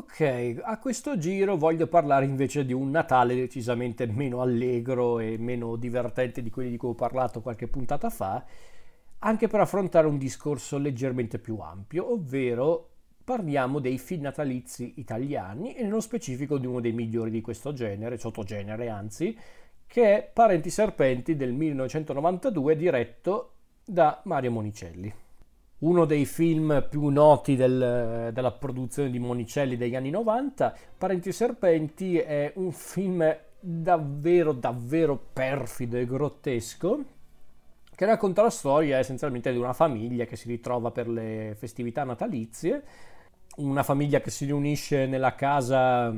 Ok, a questo giro voglio parlare invece di un Natale decisamente meno allegro e meno divertente di quelli di cui ho parlato qualche puntata fa, anche per affrontare un discorso leggermente più ampio, ovvero parliamo dei film natalizi italiani e nello specifico di uno dei migliori di questo genere, sottogenere anzi, che è Parenti Serpenti del 1992 diretto da Mario Monicelli uno dei film più noti del, della produzione di Monicelli degli anni 90. Parenti Serpenti è un film davvero, davvero perfido e grottesco che racconta la storia essenzialmente di una famiglia che si ritrova per le festività natalizie, una famiglia che si riunisce nella casa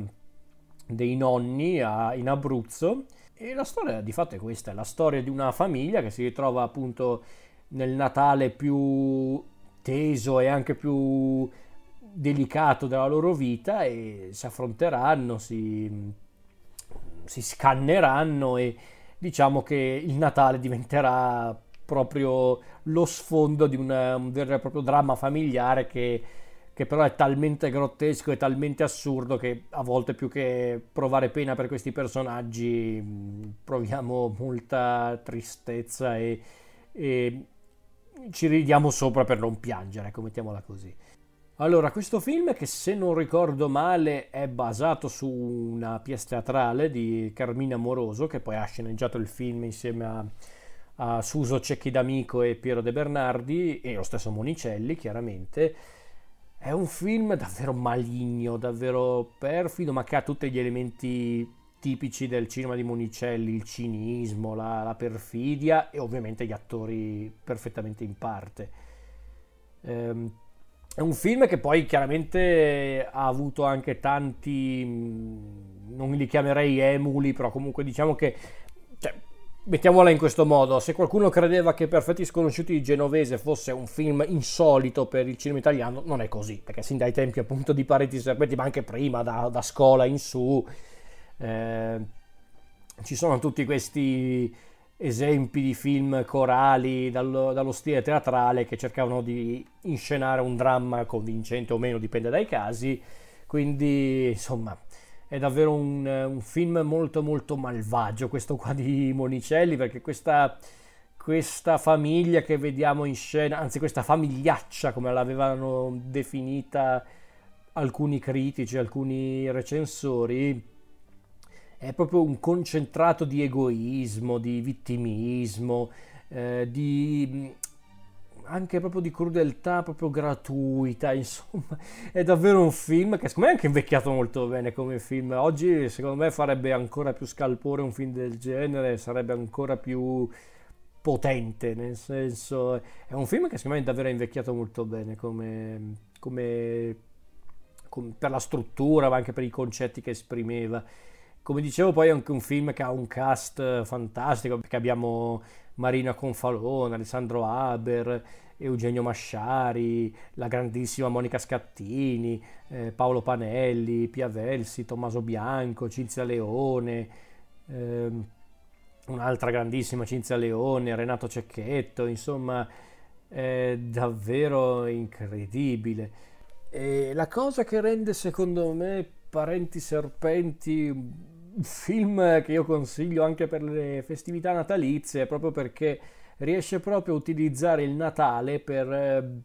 dei nonni a, in Abruzzo e la storia di fatto è questa, è la storia di una famiglia che si ritrova appunto nel Natale più teso e anche più delicato della loro vita e si affronteranno, si, si scanneranno e diciamo che il Natale diventerà proprio lo sfondo di una, un vero e proprio dramma familiare che, che, però è talmente grottesco e talmente assurdo che a volte più che provare pena per questi personaggi proviamo molta tristezza e, e ci ridiamo sopra per non piangere, ecco, mettiamola così. Allora, questo film che se non ricordo male è basato su una pièce teatrale di Carmina Moroso, che poi ha sceneggiato il film insieme a, a Suso Cecchi D'Amico e Piero De Bernardi e lo stesso Monicelli, chiaramente. È un film davvero maligno, davvero perfido, ma che ha tutti gli elementi tipici del cinema di Monicelli, il cinismo, la, la perfidia e ovviamente gli attori perfettamente in parte. Ehm, è un film che poi chiaramente ha avuto anche tanti, mm, non li chiamerei emuli, però comunque diciamo che, cioè, mettiamola in questo modo, se qualcuno credeva che Perfetti Sconosciuti di Genovese fosse un film insolito per il cinema italiano, non è così, perché sin dai tempi appunto di Pareti Serpenti, ma anche prima, da, da scuola in su, eh, ci sono tutti questi esempi di film corali dallo, dallo, stile teatrale che cercavano di inscenare un dramma convincente o meno, dipende dai casi. Quindi, insomma, è davvero un, un film molto molto malvagio questo qua di Monicelli, perché questa, questa famiglia che vediamo in scena, anzi questa famigliaccia come l'avevano definita alcuni critici, alcuni recensori, è proprio un concentrato di egoismo, di vittimismo, eh, di anche proprio di crudeltà proprio gratuita, insomma, è davvero un film che secondo me è anche invecchiato molto bene come film. Oggi secondo me farebbe ancora più scalpore un film del genere, sarebbe ancora più potente, nel senso è un film che secondo me è davvero invecchiato molto bene come, come, come per la struttura, ma anche per i concetti che esprimeva. Come dicevo poi è anche un film che ha un cast fantastico perché abbiamo Marina Confalone, Alessandro Haber, Eugenio Masciari, la grandissima Monica Scattini, eh, Paolo Panelli, Pia Velsi, Tommaso Bianco, Cinzia Leone, ehm, un'altra grandissima Cinzia Leone, Renato Cecchetto, insomma è davvero incredibile. E la cosa che rende secondo me Parenti Serpenti film che io consiglio anche per le festività natalizie, proprio perché riesce proprio a utilizzare il Natale per eh,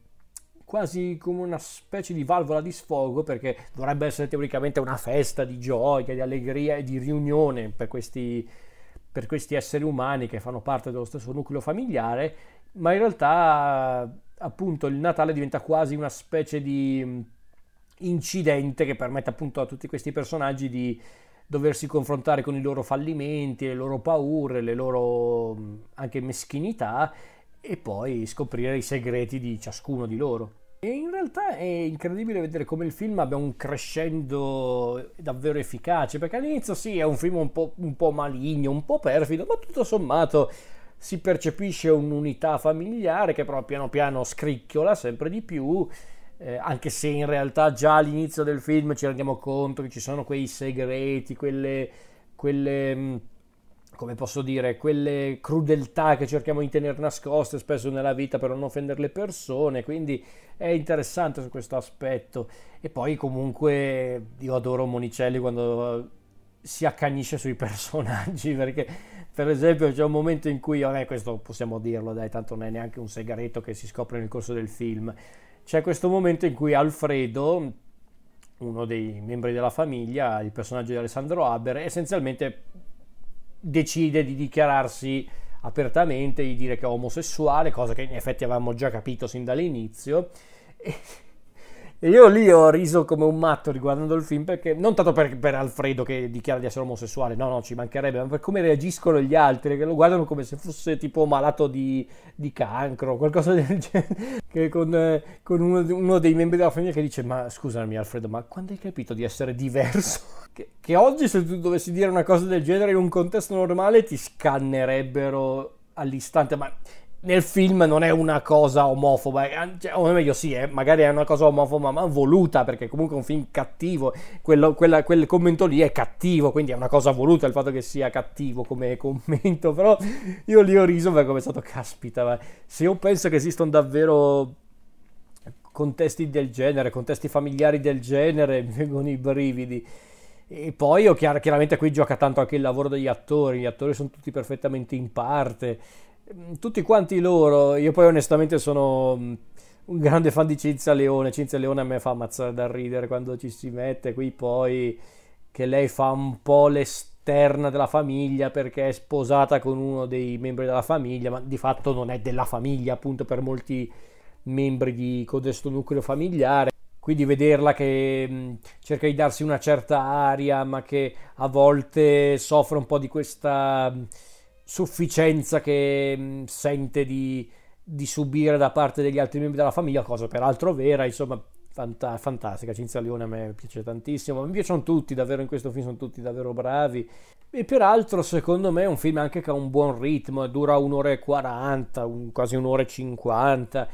quasi come una specie di valvola di sfogo, perché dovrebbe essere teoricamente una festa di gioia, di allegria e di riunione per questi, per questi esseri umani che fanno parte dello stesso nucleo familiare, ma in realtà appunto il Natale diventa quasi una specie di incidente che permette appunto a tutti questi personaggi di doversi confrontare con i loro fallimenti, le loro paure, le loro anche meschinità e poi scoprire i segreti di ciascuno di loro. E in realtà è incredibile vedere come il film abbia un crescendo davvero efficace, perché all'inizio sì, è un film un po', un po maligno, un po' perfido, ma tutto sommato si percepisce un'unità familiare che però piano piano scricchiola sempre di più eh, anche se in realtà già all'inizio del film ci rendiamo conto che ci sono quei segreti, quelle, quelle, mm, come posso dire, quelle crudeltà che cerchiamo di tenere nascoste spesso nella vita per non offendere le persone, quindi è interessante su questo aspetto. E poi comunque io adoro Monicelli quando si accanisce sui personaggi, perché per esempio c'è un momento in cui, vabbè questo possiamo dirlo, dai, tanto non è neanche un segreto che si scopre nel corso del film, c'è questo momento in cui Alfredo, uno dei membri della famiglia, il personaggio di Alessandro Haber, essenzialmente decide di dichiararsi apertamente, di dire che è omosessuale, cosa che in effetti avevamo già capito sin dall'inizio. E io lì ho riso come un matto riguardando il film, perché non tanto per, per, Alfredo che dichiara di essere omosessuale, no, no, ci mancherebbe, ma per come reagiscono gli altri, che lo guardano come se fosse tipo malato di, di cancro, qualcosa del genere, che con, con uno, uno, dei membri della famiglia che dice, ma scusami Alfredo, ma quando hai capito di essere diverso? Che, che oggi se tu dovessi dire una cosa del genere in un contesto normale ti scannerebbero all'istante, ma nel film non è una cosa omofoba, cioè, o meglio sì, eh, magari è una cosa omofoba ma voluta perché comunque è un film cattivo, Quello, quella, quel commento lì è cattivo, quindi è una cosa voluta il fatto che sia cattivo come commento, però io lì ho riso perché come è stato caspita, se io penso che esistono davvero contesti del genere, contesti familiari del genere, mi vengono i brividi. E poi chiar- chiaramente qui gioca tanto anche il lavoro degli attori, gli attori sono tutti perfettamente in parte tutti quanti loro, io poi onestamente sono mm, un grande fan di Cinzia Leone, Cinzia Leone a me fa ammazzare da ridere quando ci si mette qui poi che lei fa un po' l'esterna della famiglia perché è sposata con uno dei membri della famiglia, ma di fatto non è della famiglia appunto per molti membri di codesto nucleo familiare. Quindi vederla che mm, cerca di darsi una certa aria, ma che a volte soffre un po' di questa sufficienza che mm, sente di, di, subire da parte degli altri membri della famiglia, cosa peraltro vera, insomma, fanta- fantastica. Cinzia Leone a me piace tantissimo, mi piacciono tutti, davvero in questo film sono tutti davvero bravi. E peraltro, secondo me, è un film anche che ha un buon ritmo, dura un'ora e 40, un, quasi un'ora e 50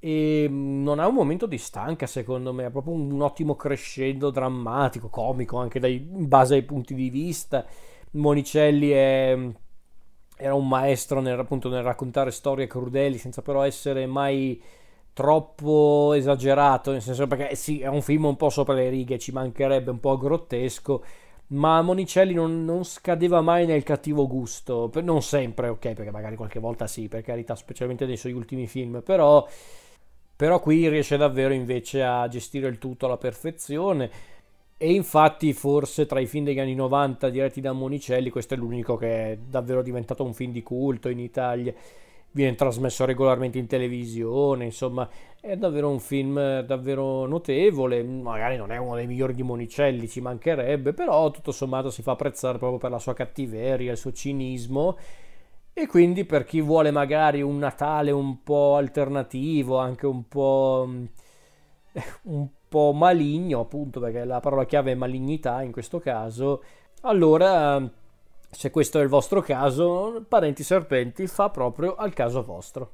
e mm, non ha un momento di stanca secondo me, ha proprio un ottimo crescendo drammatico, comico anche dai, in base ai punti di vista. Monicelli è era un maestro nel, appunto, nel raccontare storie crudeli senza però essere mai troppo esagerato, nel senso perché sì, è un film un po' sopra le righe, ci mancherebbe un po' grottesco, ma Monicelli non, non scadeva mai nel cattivo gusto, non sempre, ok, perché magari qualche volta sì, per carità, specialmente nei suoi ultimi film, però, però qui riesce davvero invece a gestire il tutto alla perfezione e infatti forse tra i film degli anni 90 diretti da Monicelli questo è l'unico che è davvero diventato un film di culto in Italia. Viene trasmesso regolarmente in televisione, insomma è davvero un film davvero notevole, magari non è uno dei migliori di Monicelli, ci mancherebbe, però tutto sommato si fa apprezzare proprio per la sua cattiveria, il suo cinismo e quindi per chi vuole magari un Natale un po' alternativo, anche un po', un po' maligno, appunto perché la parola chiave è malignità in questo caso, allora se questo è il vostro caso, Parenti Serpenti fa proprio al caso vostro.